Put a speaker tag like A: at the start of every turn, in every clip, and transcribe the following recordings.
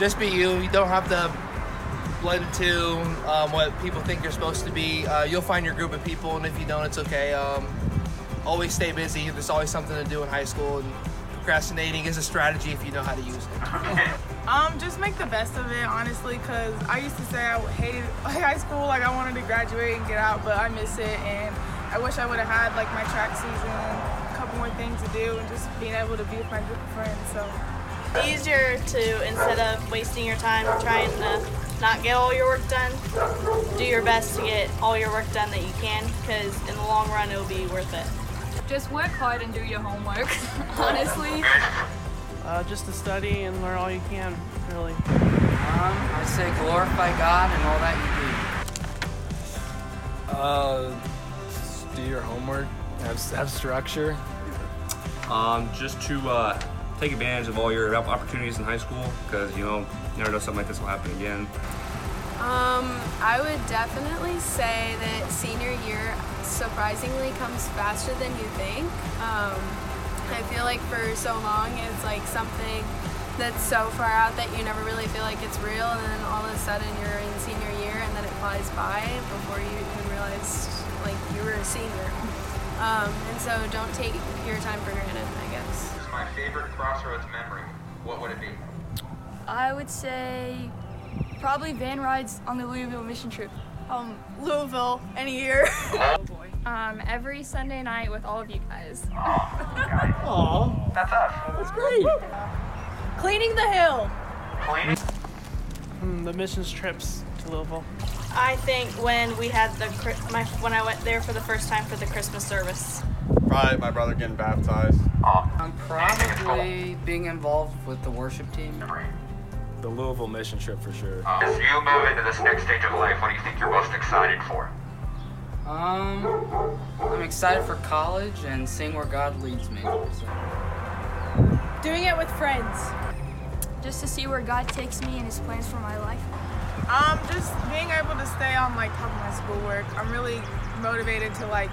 A: just be you. You don't have to blend into um, what people think you're supposed to be. Uh, you'll find your group of people, and if you don't, it's okay. Um, always stay busy. There's always something to do in high school, and procrastinating is a strategy if you know how to use it.
B: Um, just make the best of it, honestly, because I used to say I hated high school, like I wanted to graduate and get out, but I miss it, and I wish I would have had like my track season, a couple more things to do, and just being able to be with my group of friends. So
C: easier to instead of wasting your time trying to not get all your work done, do your best to get all your work done that you can, because in the long run it'll be worth it.
D: Just work hard and do your homework. Honestly.
E: Uh, just to study and learn all you can, really.
F: Um, I say glorify God and all that
G: you do. Uh, do your homework, have, have structure.
H: Um, just to uh, take advantage of all your opportunities in high school, because you know, you never know something like this will happen again.
I: Um, I would definitely say that senior year surprisingly comes faster than you think. Um, I feel like for so long it's like something that's so far out that you never really feel like it's real, and then all of a sudden you're in senior year, and then it flies by before you even realize like you were a senior. Um, and so don't take your time for granted,
J: my favorite Crossroads memory. What would it be?
D: I would say probably van rides on the Louisville mission trip.
K: Um, Louisville, any year.
D: oh boy. Um, every Sunday night with all of you guys.
J: Aww. That's us.
G: That's great.
K: Cleaning the hill.
J: Cleaning?
E: Mm, the missions trips to Louisville.
C: I think when we had the my when I went there for the first time for the Christmas service.
L: Probably my brother getting baptized.
J: Oh.
F: I'm probably being involved with the worship team.
G: The Louisville mission trip for sure.
J: Uh, as you move into this next stage of life, what do you think you're most excited for?
F: Um, I'm excited for college and seeing where God leads me. So.
K: Doing it with friends.
D: Just to see where God takes me and His plans for my life.
B: Um, just being able to stay on like top of my schoolwork. I'm really motivated to like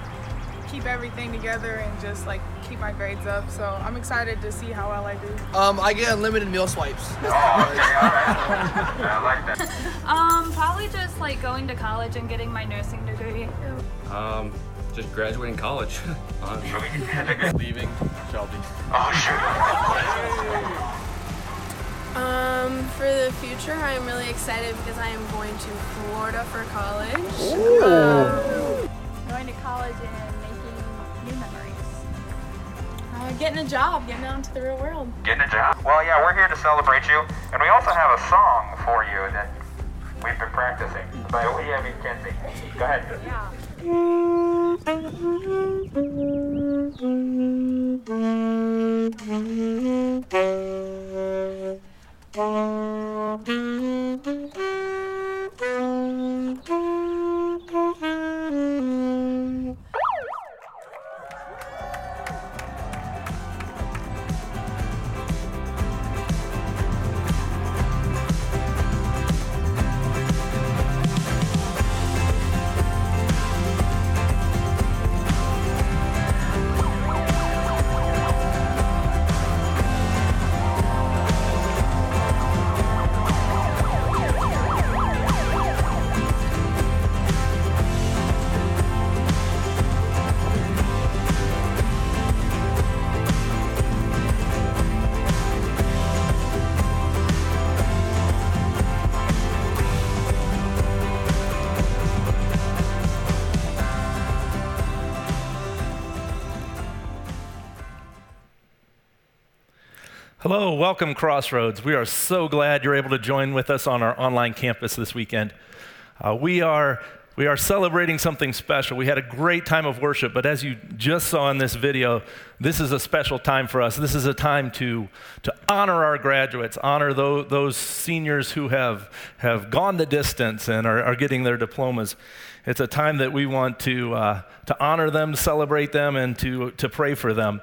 B: keep everything together and just like keep my grades up. So I'm excited to see how well I do.
A: Um, I get unlimited meal swipes.
J: Oh, okay, all right. I like that.
D: Um, probably just like going to college and getting my nursing degree.
H: Um, just graduating college.
L: Leaving Shelby.
J: Oh shoot.
I: Um, for the future, I'm really excited because I am going to Florida for college.
D: Um, going to college and
K: getting a job, getting out into the real world.
J: Getting a job? Well, yeah, we're here to celebrate you, and we also have a song for you that we've been practicing by Leah McKenzie. Go ahead.
D: Yeah.
M: Hello, welcome Crossroads. We are so glad you're able to join with us on our online campus this weekend. Uh, we are we are celebrating something special. We had a great time of worship, but as you just saw in this video, this is a special time for us. This is a time to, to honor our graduates, honor those, those seniors who have, have gone the distance and are, are getting their diplomas. It's a time that we want to, uh, to honor them, celebrate them, and to, to pray for them.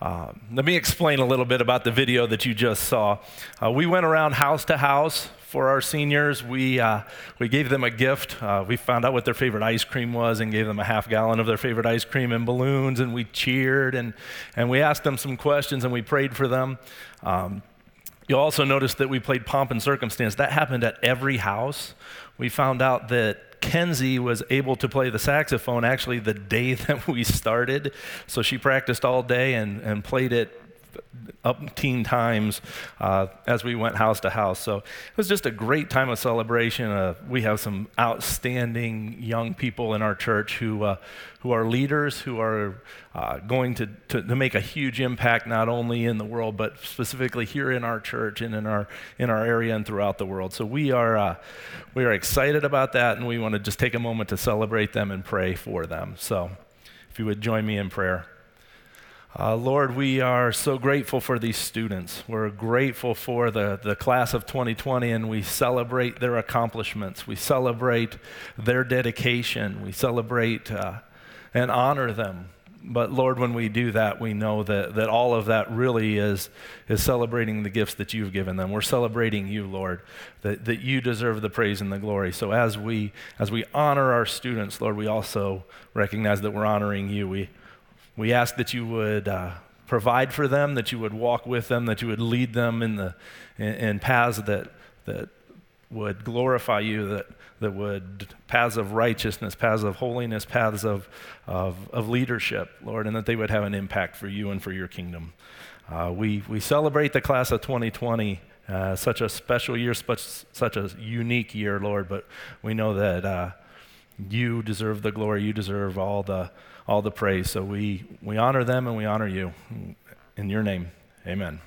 M: Uh, let me explain a little bit about the video that you just saw. Uh, we went around house to house for our seniors. We, uh, we gave them a gift. Uh, we found out what their favorite ice cream was and gave them a half gallon of their favorite ice cream and balloons, and we cheered and, and we asked them some questions and we prayed for them. Um, You'll also notice that we played pomp and circumstance. That happened at every house. We found out that Kenzie was able to play the saxophone actually the day that we started. So she practiced all day and, and played it teen times uh, as we went house to house. So it was just a great time of celebration. Uh, we have some outstanding young people in our church who, uh, who are leaders, who are uh, going to, to, to, make a huge impact not only in the world, but specifically here in our church and in our, in our area and throughout the world. So we are, uh, we are excited about that, and we want to just take a moment to celebrate them and pray for them. So if you would join me in prayer. Uh, Lord, we are so grateful for these students. We're grateful for the, the class of 2020, and we celebrate their accomplishments. We celebrate their dedication. We celebrate uh, and honor them. But Lord, when we do that, we know that, that all of that really is, is celebrating the gifts that you've given them. We're celebrating you, Lord, that, that you deserve the praise and the glory. So as we, as we honor our students, Lord, we also recognize that we're honoring you. We, we ask that you would uh, provide for them, that you would walk with them, that you would lead them in, the, in, in paths that, that would glorify you, that, that would, paths of righteousness, paths of holiness, paths of, of, of leadership, Lord, and that they would have an impact for you and for your kingdom. Uh, we, we celebrate the class of 2020. Uh, such a special year, such, such a unique year, Lord, but we know that uh, you deserve the glory. You deserve all the, all the praise. So we, we honor them and we honor you. In your name, amen.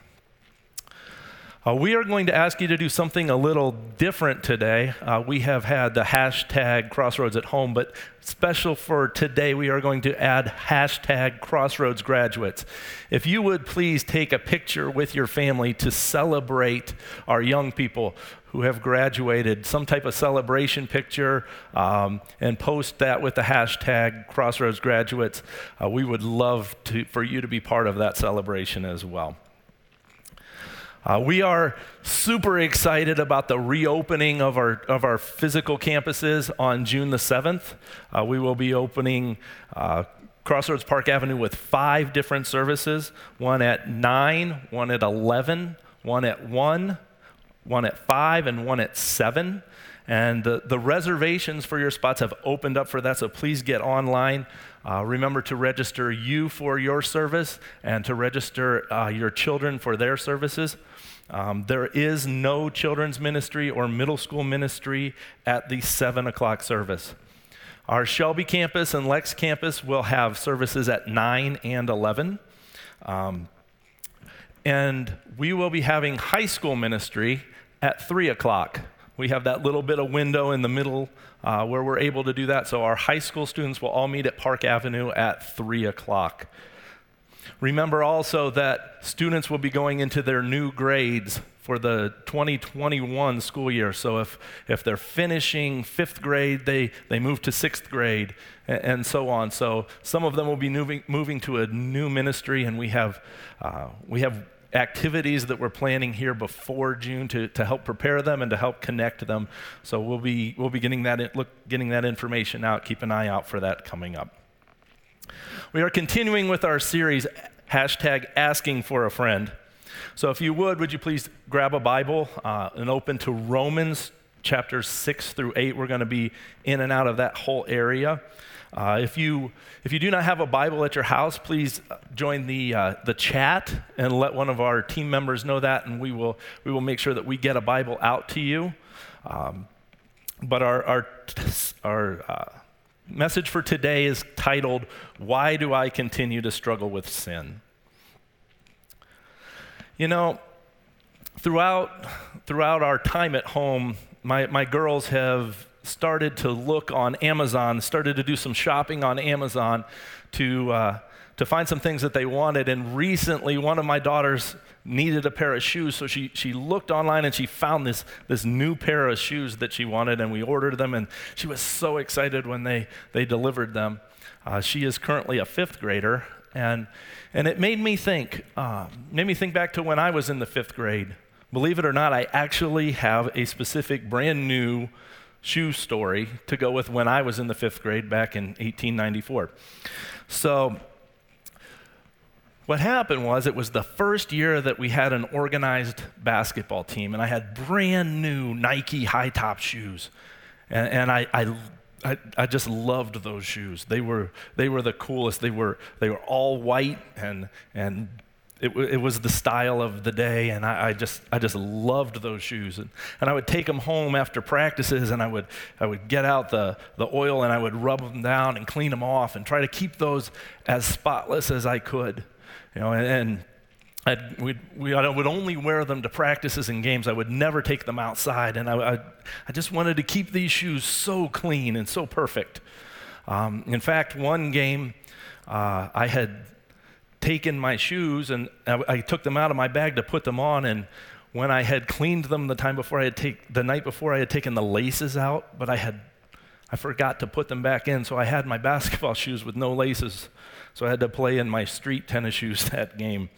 M: Uh, we are going to ask you to do something a little different today. Uh, we have had the hashtag Crossroads at home, but special for today, we are going to add hashtag Crossroads graduates. If you would please take a picture with your family to celebrate our young people who have graduated, some type of celebration picture, um, and post that with the hashtag Crossroads Graduates. Uh, we would love to, for you to be part of that celebration as well. Uh, we are super excited about the reopening of our, of our physical campuses on June the 7th. Uh, we will be opening uh, Crossroads Park Avenue with five different services one at 9, one at 11, one at 1, one at 5 and one at 7. And the, the reservations for your spots have opened up for that, so please get online. Uh, remember to register you for your service and to register uh, your children for their services. Um, there is no children's ministry or middle school ministry at the 7 o'clock service. Our Shelby campus and Lex campus will have services at 9 and 11. Um, and we will be having high school ministry at 3 o'clock. We have that little bit of window in the middle uh, where we're able to do that. So our high school students will all meet at Park Avenue at 3 o'clock. Remember also that students will be going into their new grades for the 2021 school year. So if, if they're finishing fifth grade, they, they move to sixth grade and, and so on. So some of them will be moving, moving to a new ministry, and we have, uh, we have activities that we're planning here before June to, to help prepare them and to help connect them. So we'll be, we'll be getting, that, look, getting that information out. Keep an eye out for that coming up. We are continuing with our series, hashtag asking for a friend. So if you would, would you please grab a Bible uh, and open to Romans chapters 6 through 8. We're going to be in and out of that whole area. Uh, if, you, if you do not have a Bible at your house, please join the, uh, the chat and let one of our team members know that, and we will, we will make sure that we get a Bible out to you. Um, but our, our, our uh, message for today is titled, Why Do I Continue to Struggle with Sin? You know, throughout, throughout our time at home, my, my girls have started to look on Amazon, started to do some shopping on Amazon to, uh, to find some things that they wanted. And recently, one of my daughters needed a pair of shoes, so she, she looked online and she found this, this new pair of shoes that she wanted, and we ordered them. And she was so excited when they, they delivered them. Uh, she is currently a fifth grader, and, and it made me think, uh, made me think back to when I was in the fifth grade. Believe it or not, I actually have a specific brand new shoe story to go with when I was in the fifth grade back in 1894. So, what happened was it was the first year that we had an organized basketball team, and I had brand new Nike high top shoes. And, and I, I, I, I, just loved those shoes. They were, they were the coolest. They were, they were all white, and, and it, it was the style of the day, and I, I, just, I just loved those shoes. And, and I would take them home after practices, and I would, I would get out the, the oil, and I would rub them down and clean them off and try to keep those as spotless as I could. You know, and, and we'd, we, I would only wear them to practices and games. I would never take them outside. And I, I, I just wanted to keep these shoes so clean and so perfect. Um, in fact, one game, uh, I had taken my shoes and I, I, took them out of my bag to put them on. And when I had cleaned them the time before, I had take, the night before, I had taken the laces out, but I had I forgot to put them back in. So I had my basketball shoes with no laces so I had to play in my street tennis shoes that game.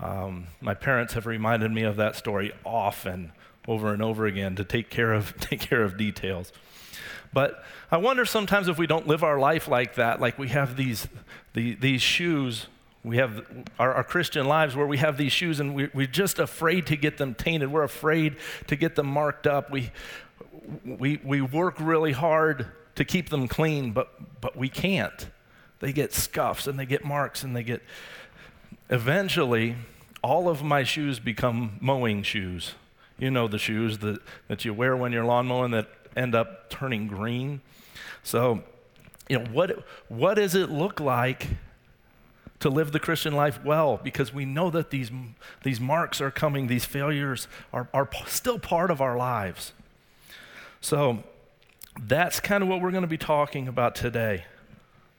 M: Um, my parents have reminded me of that story often, over and over again, to take care of, take care of details. But I wonder sometimes if we don't live our life like that, like we have these, the, these shoes, we have our, our, Christian lives where we have these shoes and we, we're just afraid to get them tainted. We're afraid to get them marked up. We, we, we work really hard to keep them clean, but, but we can't they get scuffs and they get marks and they get. Eventually, all of my shoes become mowing shoes. You know the shoes that, that you wear when you're lawn mowing that end up turning green. So, you know, what, what does it look like to live the Christian life well? Because we know that these, these marks are coming, these failures are, are still part of our lives. So, that's kind of what we're going to be talking about today.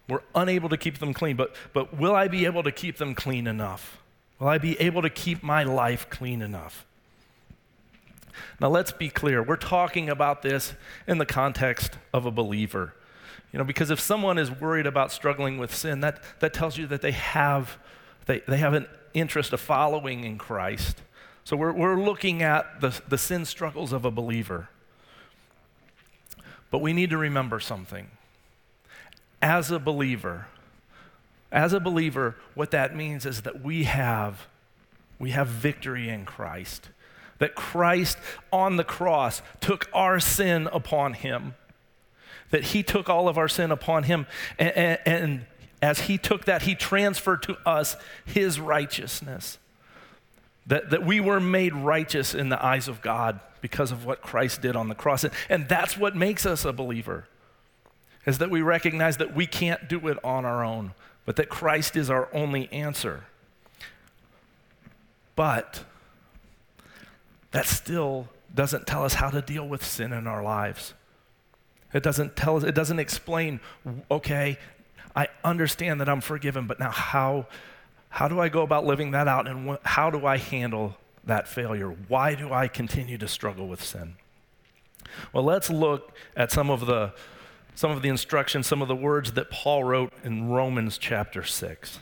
M: We're unable to keep them clean, but, but will I be able to keep them clean enough? Will I be able to keep my life clean enough? Now, let's be clear. We're talking about this in the context of a believer. You know, because if someone is worried about struggling with sin, that, that tells you that they have, they, they have an interest of following in Christ. So we're, we're looking at the, the sin struggles of a believer. But we need to remember something as a believer, as a believer, what that means is that we have we have victory in Christ. That Christ on the cross took our sin upon him. That he took all of our sin upon him and, and, and as he took that, he transferred to us his righteousness. That, that we were made righteous in the eyes of God because of what Christ did on the cross. And, and that's what makes us a believer is that we recognize that we can't do it on our own, but that Christ is our only answer. But that still doesn't tell us how to deal with sin in our lives. It doesn't tell us, it doesn't explain, okay, I understand that I'm forgiven, but now how, how do I go about living that out and wh- how do I handle that failure? Why do I continue to struggle with sin? Well, let's look at some of the some of the instructions, some of the words that Paul wrote in Romans chapter 6.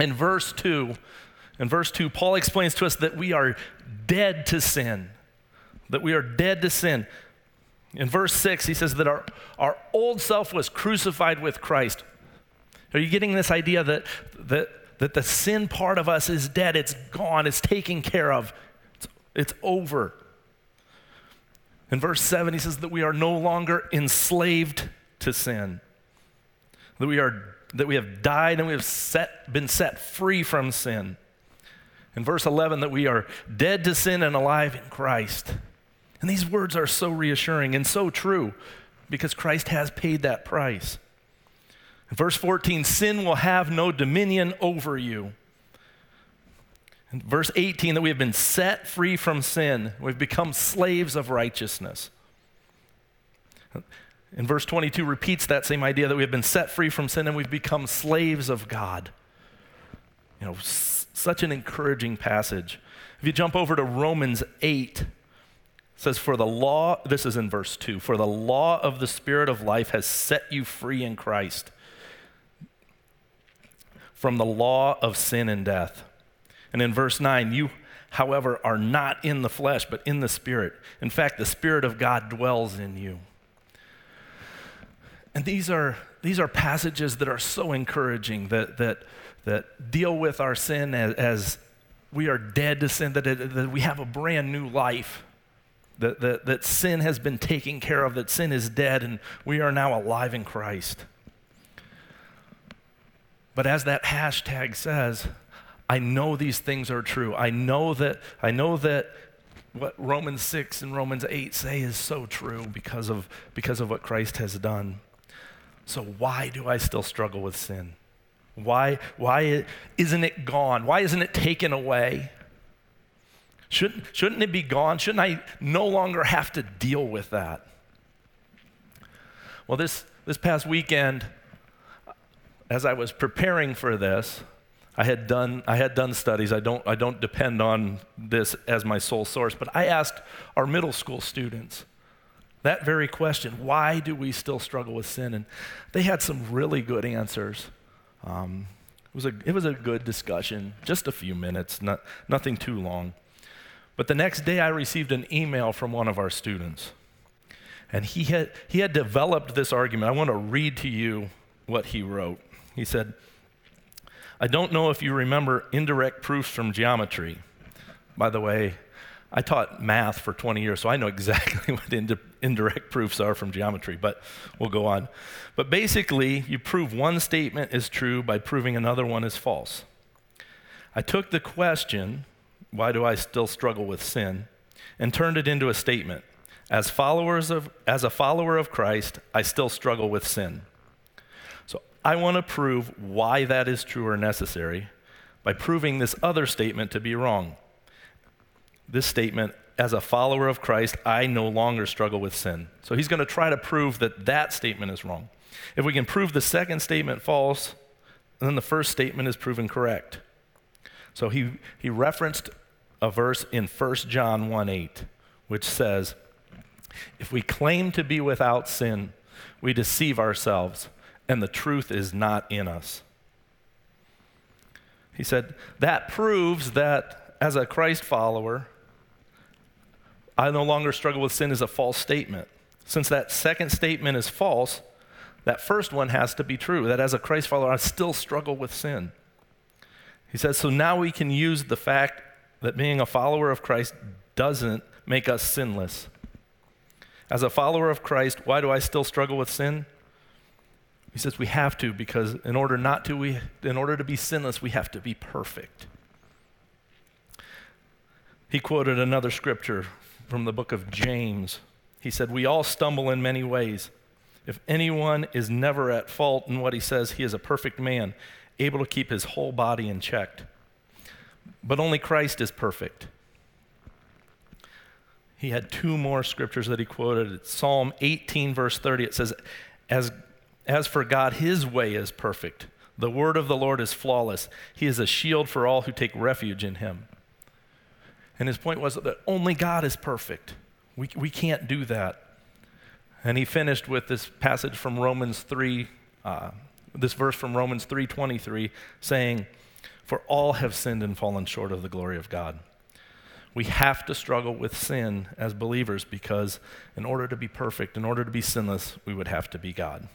M: In verse 2, in verse 2, Paul explains to us that we are dead to sin. That we are dead to sin. In verse 6, he says that our, our old self was crucified with Christ. Are you getting this idea that, that, that the sin part of us is dead? It's gone, it's taken care of, it's, it's over. In verse 7, he says that we are no longer enslaved to sin, that we, are, that we have died and we have set, been set free from sin. In verse 11, that we are dead to sin and alive in Christ. And these words are so reassuring and so true because Christ has paid that price. Verse 14, sin will have no dominion over you. Verse 18, that we have been set free from sin, we've become slaves of righteousness. In verse 22 repeats that same idea that we have been set free from sin and we've become slaves of God. You know, s- such an encouraging passage. If you jump over to Romans 8, it says, For the law, this is in verse 2, for the law of the Spirit of life has set you free in Christ from the law of sin and death. And in verse 9, you, however, are not in the flesh, but in the Spirit. In fact, the Spirit of God dwells in you. And these are, these are passages that are so encouraging that, that, that deal with our sin as, as we are dead to sin, that, it, that we have a brand new life, that, that, that sin has been taken care of, that sin is dead, and we are now alive in Christ. But as that hashtag says, I know these things are true. I know that, I know that what Romans 6 and Romans 8 say is so true because of, because of what Christ has done. So, why do I still struggle with sin? Why, why isn't it gone? Why isn't it taken away? Shouldn't, shouldn't it be gone? Shouldn't I no longer have to deal with that? Well, this, this past weekend, as I was preparing for this, I had done, I had done studies. I don't, I don't depend on this as my sole source, but I asked our middle school students that very question why do we still struggle with sin? And they had some really good answers. Um, it, was a, it was a good discussion, just a few minutes, not, nothing too long. But the next day, I received an email from one of our students. And he had, he had developed this argument. I want to read to you what he wrote. He said, I don't know if you remember indirect proofs from geometry. By the way, I taught math for 20 years, so I know exactly what ind- indirect proofs are from geometry, but we'll go on. But basically, you prove one statement is true by proving another one is false. I took the question, why do I still struggle with sin, and turned it into a statement. As, followers of, as a follower of Christ, I still struggle with sin. So I want to prove why that is true or necessary by proving this other statement to be wrong this statement as a follower of Christ, I no longer struggle with sin. So he's going to try to prove that that statement is wrong. If we can prove the second statement false, then the first statement is proven correct. So he, he referenced a verse in 1 John 1 8, which says, If we claim to be without sin, we deceive ourselves, and the truth is not in us. He said, That proves that as a Christ follower, I no longer struggle with sin is a false statement. Since that second statement is false, that first one has to be true. That as a Christ follower, I still struggle with sin. He says, so now we can use the fact that being a follower of Christ doesn't make us sinless. As a follower of Christ, why do I still struggle with sin? He says we have to because in order not to we in order to be sinless, we have to be perfect. He quoted another scripture from the book of James. He said, We all stumble in many ways. If anyone is never at fault in what he says, he is a perfect man, able to keep his whole body in check. But only Christ is perfect. He had two more scriptures that he quoted. It's Psalm 18, verse 30. It says, as, as for God, his way is perfect. The word of the Lord is flawless. He is a shield for all who take refuge in him. And his point was that only God is perfect. We, we can't do that. And he finished with this passage from Romans 3, uh, this verse from Romans 3.23 saying, For all have sinned and fallen short of the glory of God. We have to struggle with sin as believers because in order to be perfect, in order to be sinless, we would have to be God.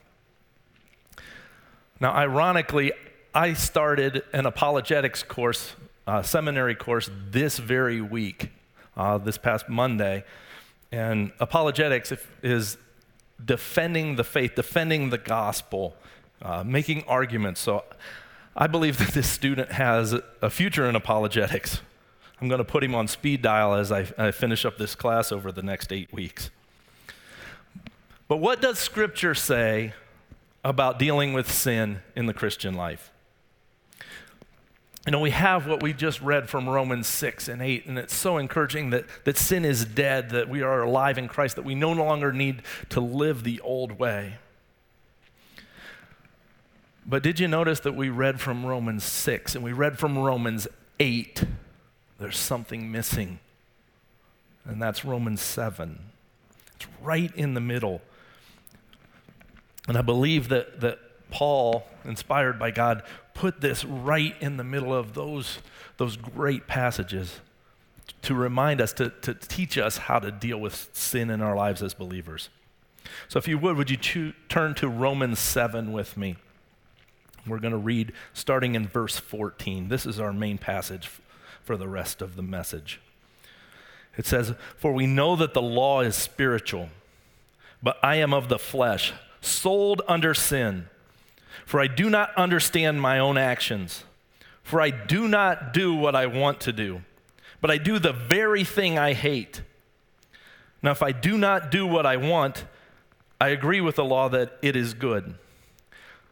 M: Now, ironically, I started an apologetics course uh, seminary course this very week, uh, this past Monday. And apologetics is defending the faith, defending the gospel, uh, making arguments. So I believe that this student has a future in apologetics. I'm going to put him on speed dial as I, I finish up this class over the next eight weeks. But what does Scripture say about dealing with sin in the Christian life? You know, we have what we just read from Romans 6 and 8, and it's so encouraging that, that sin is dead, that we are alive in Christ, that we no longer need to live the old way. But did you notice that we read from Romans 6 and we read from Romans 8? There's something missing, and that's Romans 7. It's right in the middle. And I believe that, that Paul, inspired by God, put this right in the middle of those, those great passages to remind us, to, to teach us how to deal with sin in our lives as believers. So, if you would, would you turn to Romans 7 with me? We're going to read starting in verse 14. This is our main passage for the rest of the message. It says, For we know that the law is spiritual, but I am of the flesh, sold under sin. For I do not understand my own actions. For I do not do what I want to do, but I do the very thing I hate. Now, if I do not do what I want, I agree with the law that it is good.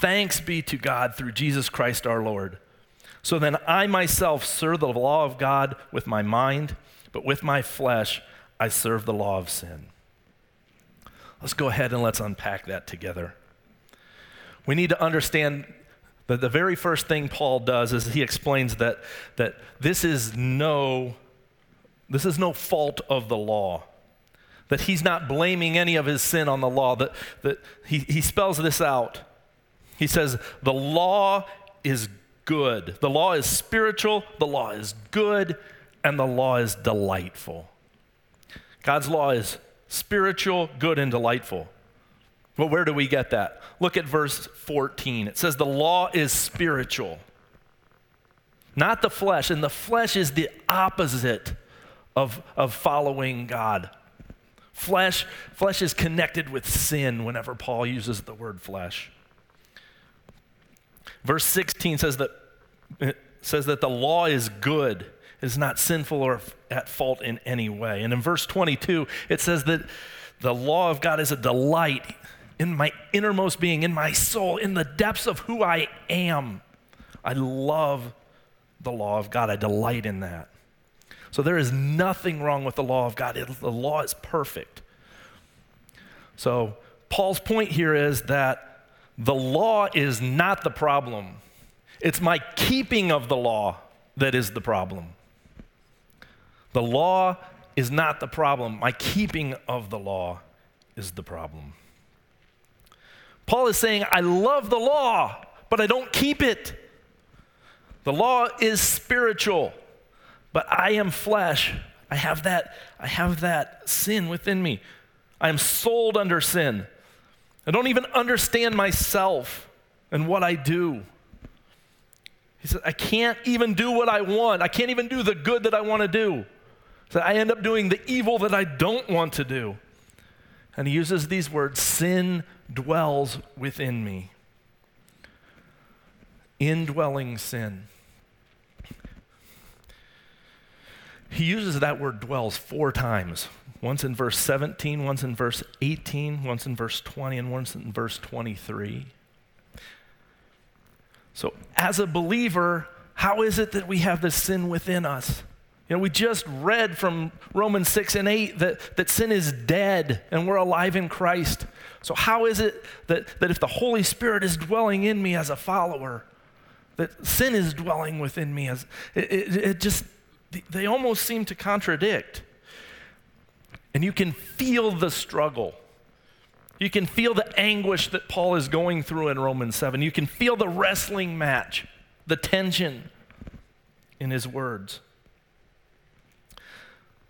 M: Thanks be to God through Jesus Christ our Lord. So then I myself serve the law of God with my mind, but with my flesh I serve the law of sin. Let's go ahead and let's unpack that together. We need to understand that the very first thing Paul does is he explains that, that this is no this is no fault of the law. That he's not blaming any of his sin on the law. That, that he, he spells this out. He says, the law is good. The law is spiritual, the law is good, and the law is delightful. God's law is spiritual, good, and delightful. Well, where do we get that? Look at verse 14. It says, The law is spiritual, not the flesh. And the flesh is the opposite of, of following God. Flesh, flesh is connected with sin whenever Paul uses the word flesh. Verse 16 says that, says that the law is good is not sinful or at fault in any way. And in verse 22, it says that the law of God is a delight in my innermost being, in my soul, in the depths of who I am. I love the law of God. I delight in that. So there is nothing wrong with the law of God. It, the law is perfect. So Paul's point here is that the law is not the problem. It's my keeping of the law that is the problem. The law is not the problem. My keeping of the law is the problem. Paul is saying, I love the law, but I don't keep it. The law is spiritual, but I am flesh. I have that, I have that sin within me. I am sold under sin. I don't even understand myself and what I do. He said, I can't even do what I want. I can't even do the good that I want to do. So I end up doing the evil that I don't want to do. And he uses these words sin dwells within me. Indwelling sin. He uses that word dwells four times once in verse 17, once in verse 18, once in verse 20, and once in verse 23. So, as a believer, how is it that we have this sin within us? You know, we just read from Romans 6 and 8 that, that sin is dead and we're alive in Christ. So, how is it that, that if the Holy Spirit is dwelling in me as a follower, that sin is dwelling within me. As it, it, it just, they almost seem to contradict. And you can feel the struggle. You can feel the anguish that Paul is going through in Romans 7. You can feel the wrestling match, the tension in his words.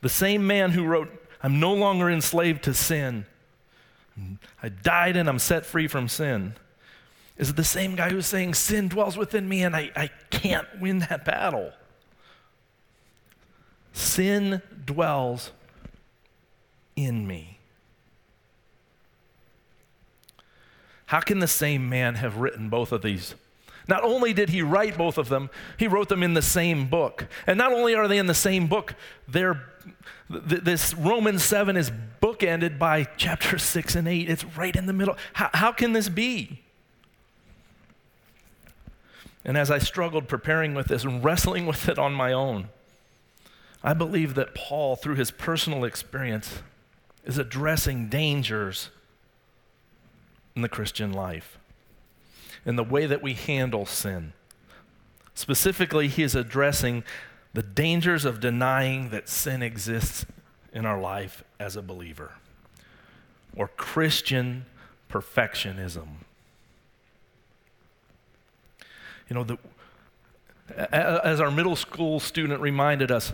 M: The same man who wrote, I'm no longer enslaved to sin. I died and I'm set free from sin. Is the same guy who's saying sin dwells within me and I, I can't win that battle. Sin dwells in me. How can the same man have written both of these? Not only did he write both of them, he wrote them in the same book. And not only are they in the same book, th- this Romans 7 is bookended by chapter 6 and 8. It's right in the middle. How, how can this be? And as I struggled preparing with this and wrestling with it on my own, I believe that Paul, through his personal experience, is addressing dangers in the Christian life, in the way that we handle sin. Specifically, he is addressing the dangers of denying that sin exists in our life as a believer, or Christian perfectionism. You know, the, as our middle school student reminded us,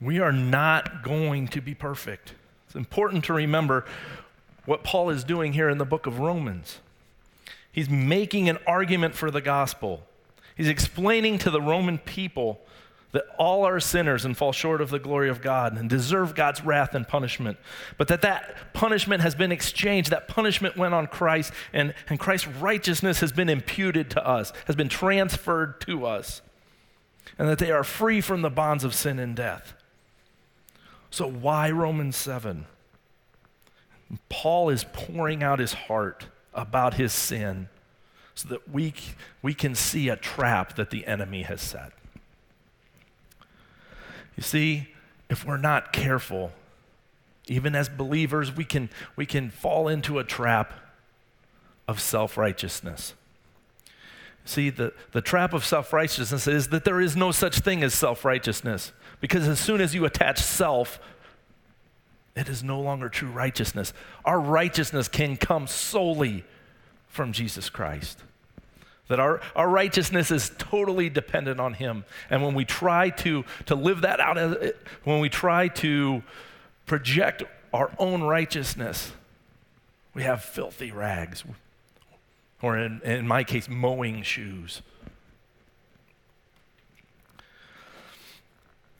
M: we are not going to be perfect. Important to remember what Paul is doing here in the book of Romans. He's making an argument for the gospel. He's explaining to the Roman people that all are sinners and fall short of the glory of God and deserve God's wrath and punishment. But that that punishment has been exchanged. That punishment went on Christ, and, and Christ's righteousness has been imputed to us, has been transferred to us, and that they are free from the bonds of sin and death. So, why Romans 7? Paul is pouring out his heart about his sin so that we, we can see a trap that the enemy has set. You see, if we're not careful, even as believers, we can, we can fall into a trap of self righteousness. See, the, the trap of self righteousness is that there is no such thing as self righteousness. Because as soon as you attach self, it is no longer true righteousness. Our righteousness can come solely from Jesus Christ. That our, our righteousness is totally dependent on Him. And when we try to, to live that out, when we try to project our own righteousness, we have filthy rags. Or in, in my case, mowing shoes.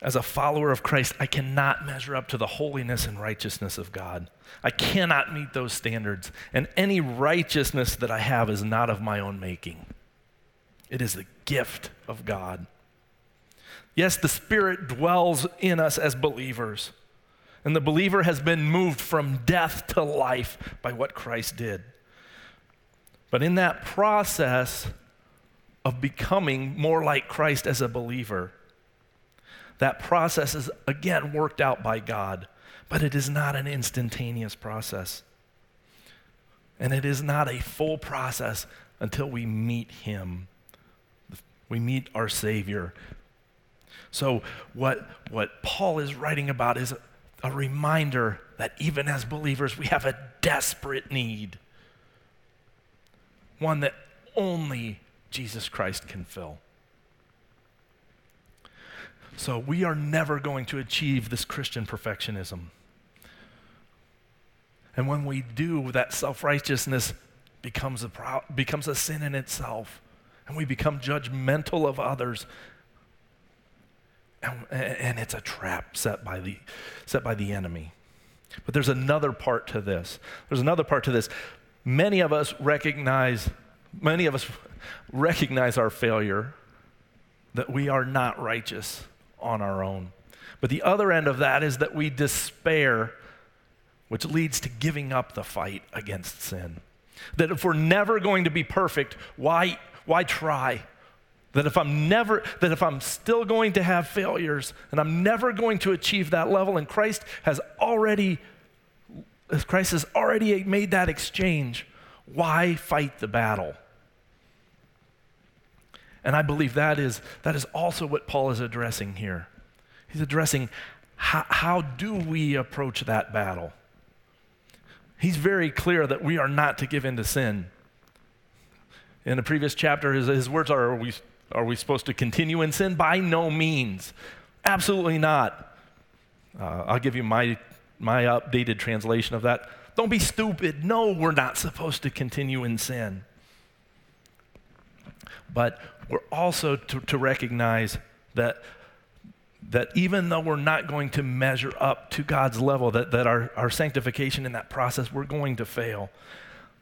M: As a follower of Christ, I cannot measure up to the holiness and righteousness of God. I cannot meet those standards. And any righteousness that I have is not of my own making. It is the gift of God. Yes, the Spirit dwells in us as believers, and the believer has been moved from death to life by what Christ did. But in that process of becoming more like Christ as a believer, that process is again worked out by God, but it is not an instantaneous process. And it is not a full process until we meet Him we meet our Savior. So, what, what Paul is writing about is a reminder that even as believers, we have a desperate need, one that only Jesus Christ can fill. So, we are never going to achieve this Christian perfectionism. And when we do, that self righteousness becomes a, becomes a sin in itself and we become judgmental of others. And, and it's a trap set by, the, set by the enemy. But there's another part to this. There's another part to this. Many of us recognize, many of us recognize our failure, that we are not righteous on our own. But the other end of that is that we despair, which leads to giving up the fight against sin. That if we're never going to be perfect, why, why try? That if I'm never, that if I'm still going to have failures and I'm never going to achieve that level, and Christ has already, Christ has already made that exchange, why fight the battle? And I believe that is, that is also what Paul is addressing here. He's addressing how, how do we approach that battle? He's very clear that we are not to give in to sin. In the previous chapter, his, his words are, are we, are we supposed to continue in sin? By no means. Absolutely not. Uh, I'll give you my, my updated translation of that. Don't be stupid. No, we're not supposed to continue in sin. But we're also to, to recognize that, that even though we're not going to measure up to God's level, that, that our, our sanctification in that process, we're going to fail,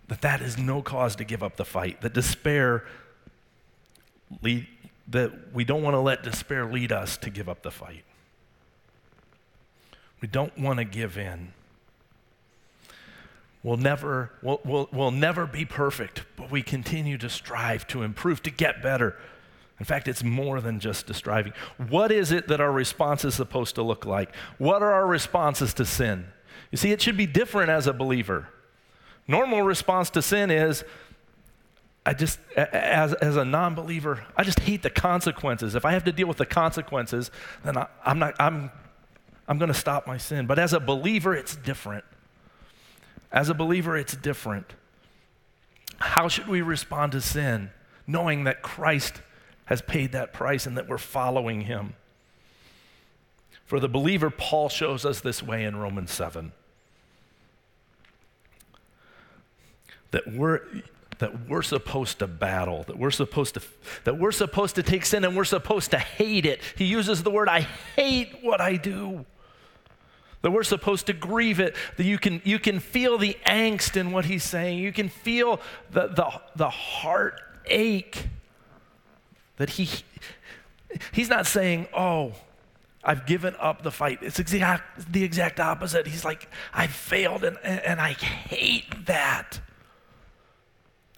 M: that that is no cause to give up the fight, that despair, lead, that we don't want to let despair lead us to give up the fight. We don't want to give in. We'll never, we'll, we'll, we'll never be perfect, but we continue to strive to improve, to get better. In fact, it's more than just a striving. What is it that our response is supposed to look like? What are our responses to sin? You see, it should be different as a believer. Normal response to sin is, I just, as, as a non believer, I just hate the consequences. If I have to deal with the consequences, then I, I'm, not, I'm, I'm going to stop my sin. But as a believer, it's different. As a believer, it's different. How should we respond to sin, knowing that Christ has paid that price and that we're following him? For the believer, Paul shows us this way in Romans 7 that we're, that we're supposed to battle, that we're supposed to, that we're supposed to take sin and we're supposed to hate it. He uses the word, I hate what I do that we're supposed to grieve it, that you can, you can feel the angst in what he's saying. You can feel the, the, the heartache that he, he's not saying, oh, I've given up the fight. It's exact, the exact opposite. He's like, I failed and, and I hate that.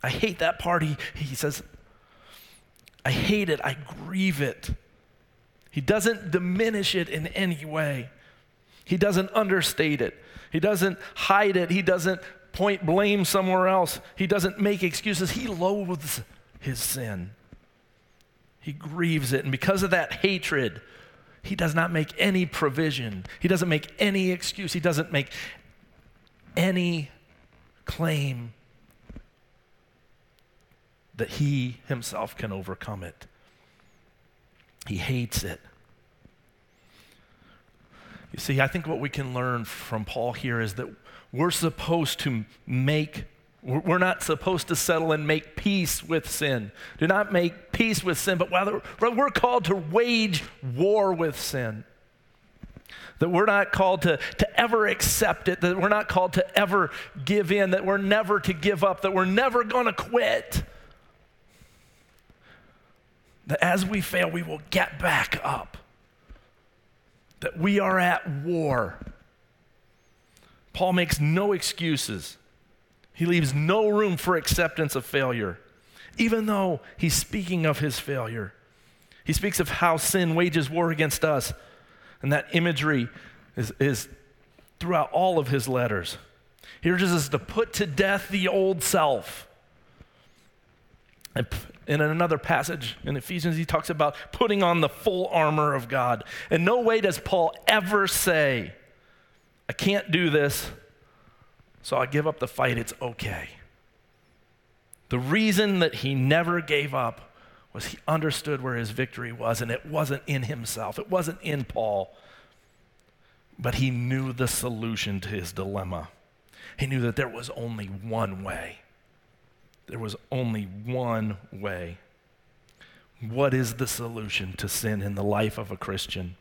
M: I hate that party. He says, I hate it. I grieve it. He doesn't diminish it in any way. He doesn't understate it. He doesn't hide it. He doesn't point blame somewhere else. He doesn't make excuses. He loathes his sin. He grieves it. And because of that hatred, he does not make any provision. He doesn't make any excuse. He doesn't make any claim that he himself can overcome it. He hates it. You see, I think what we can learn from Paul here is that we're supposed to make, we're not supposed to settle and make peace with sin. Do not make peace with sin, but rather we're called to wage war with sin. That we're not called to, to ever accept it, that we're not called to ever give in, that we're never to give up, that we're never going to quit. That as we fail, we will get back up that we are at war. Paul makes no excuses. He leaves no room for acceptance of failure, even though he's speaking of his failure. He speaks of how sin wages war against us, and that imagery is, is throughout all of his letters. He urges us to put to death the old self. In another passage in Ephesians, he talks about putting on the full armor of God. In no way does Paul ever say, I can't do this, so I give up the fight, it's okay. The reason that he never gave up was he understood where his victory was, and it wasn't in himself, it wasn't in Paul, but he knew the solution to his dilemma. He knew that there was only one way. There was only one way. What is the solution to sin in the life of a Christian?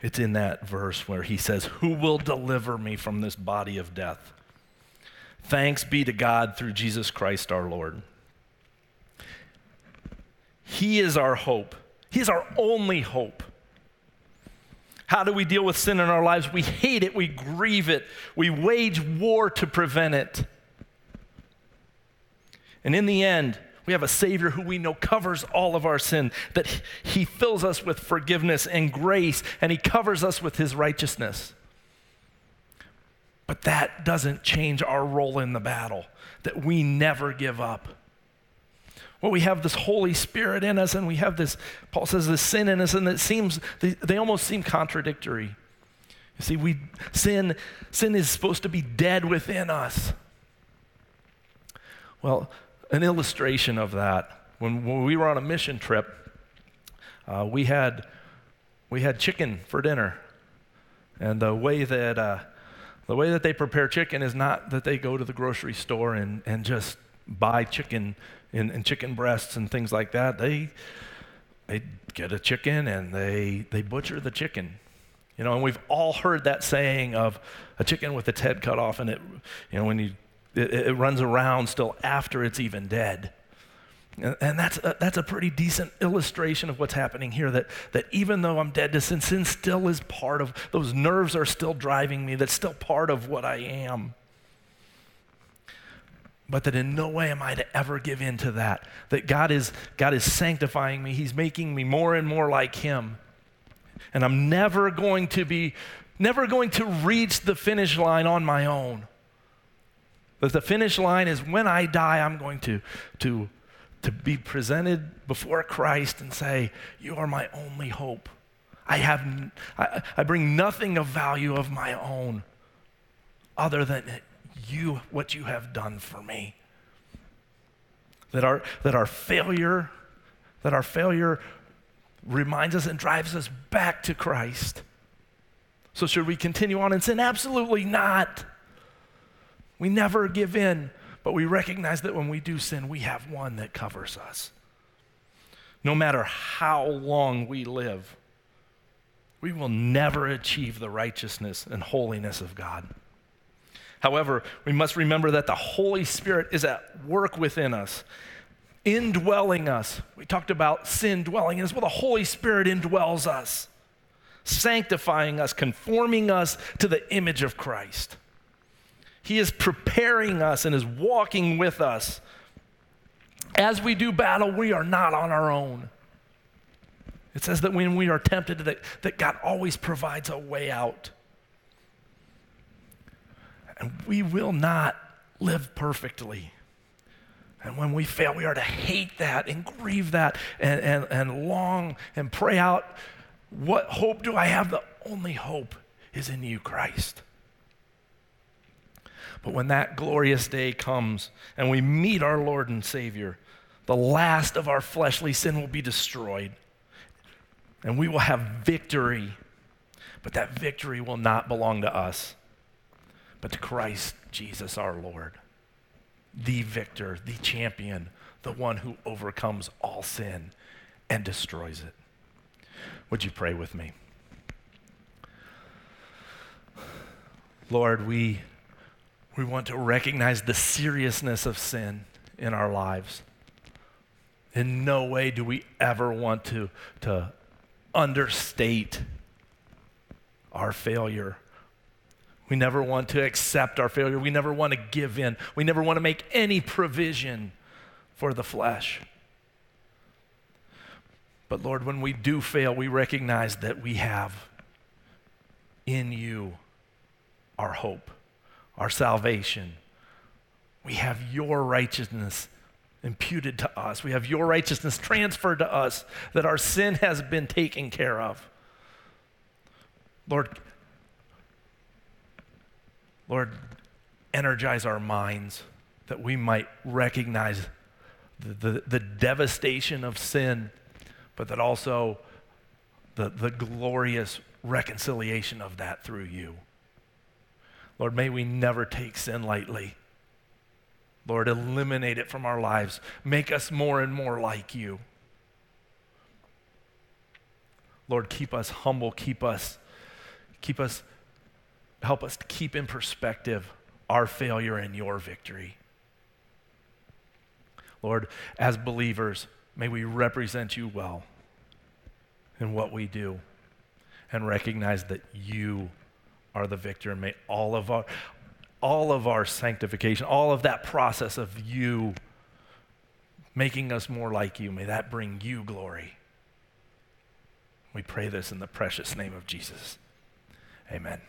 M: It's in that verse where he says, Who will deliver me from this body of death? Thanks be to God through Jesus Christ our Lord. He is our hope, He is our only hope. How do we deal with sin in our lives? We hate it, we grieve it, we wage war to prevent it. And in the end, we have a Savior who we know covers all of our sin, that He fills us with forgiveness and grace, and He covers us with His righteousness. But that doesn't change our role in the battle, that we never give up. Well, we have this Holy Spirit in us, and we have this, Paul says, this sin in us, and it seems, they, they almost seem contradictory. You see, we, sin, sin is supposed to be dead within us. Well, an illustration of that, when, when we were on a mission trip, uh, we, had, we had chicken for dinner. And the way that, uh, the way that they prepare chicken is not that they go to the grocery store and, and just buy chicken and, and chicken breasts and things like that. They, they get a chicken and they, they butcher the chicken. You know, and we've all heard that saying of a chicken with its head cut off, and it, you know, when you, it, it runs around still after it's even dead. And, that's, a, that's a pretty decent illustration of what's happening here that, that even though I'm dead to sin, sin still is part of, those nerves are still driving me, that's still part of what I am but that in no way am I to ever give in to that. That God is, God is sanctifying me, He's making me more and more like Him. And I'm never going to be, never going to reach the finish line on my own. But the finish line is when I die, I'm going to, to, to be presented before Christ and say, You are my only hope. I, have, I, I bring nothing of value of my own other than you what you have done for me. That our, that our failure, that our failure reminds us and drives us back to Christ. So, should we continue on in sin? Absolutely not. We never give in, but we recognize that when we do sin, we have one that covers us. No matter how long we live, we will never achieve the righteousness and holiness of God. However, we must remember that the Holy Spirit is at work within us, indwelling us. We talked about sin dwelling in us. Well, the Holy Spirit indwells us, sanctifying us, conforming us to the image of Christ. He is preparing us and is walking with us. As we do battle, we are not on our own. It says that when we are tempted, that, that God always provides a way out. And we will not live perfectly. And when we fail, we are to hate that and grieve that and, and, and long and pray out, What hope do I have? The only hope is in you, Christ. But when that glorious day comes and we meet our Lord and Savior, the last of our fleshly sin will be destroyed. And we will have victory. But that victory will not belong to us but to Christ Jesus our Lord, the victor, the champion, the one who overcomes all sin and destroys it. Would you pray with me? Lord, we, we want to recognize the seriousness of sin in our lives. In no way do we ever want to, to understate our failure we never want to accept our failure. We never want to give in. We never want to make any provision for the flesh. But Lord, when we do fail, we recognize that we have in you our hope, our salvation. We have your righteousness imputed to us. We have your righteousness transferred to us, that our sin has been taken care of. Lord, Lord, energize our minds that we might recognize the, the, the devastation of sin, but that also the, the glorious reconciliation of that through you. Lord, may we never take sin lightly. Lord, eliminate it from our lives. Make us more and more like you. Lord, keep us humble, keep us keep us help us to keep in perspective our failure and your victory. Lord, as believers, may we represent you well in what we do and recognize that you are the victor. And may all of our all of our sanctification, all of that process of you making us more like you, may that bring you glory. We pray this in the precious name of Jesus. Amen.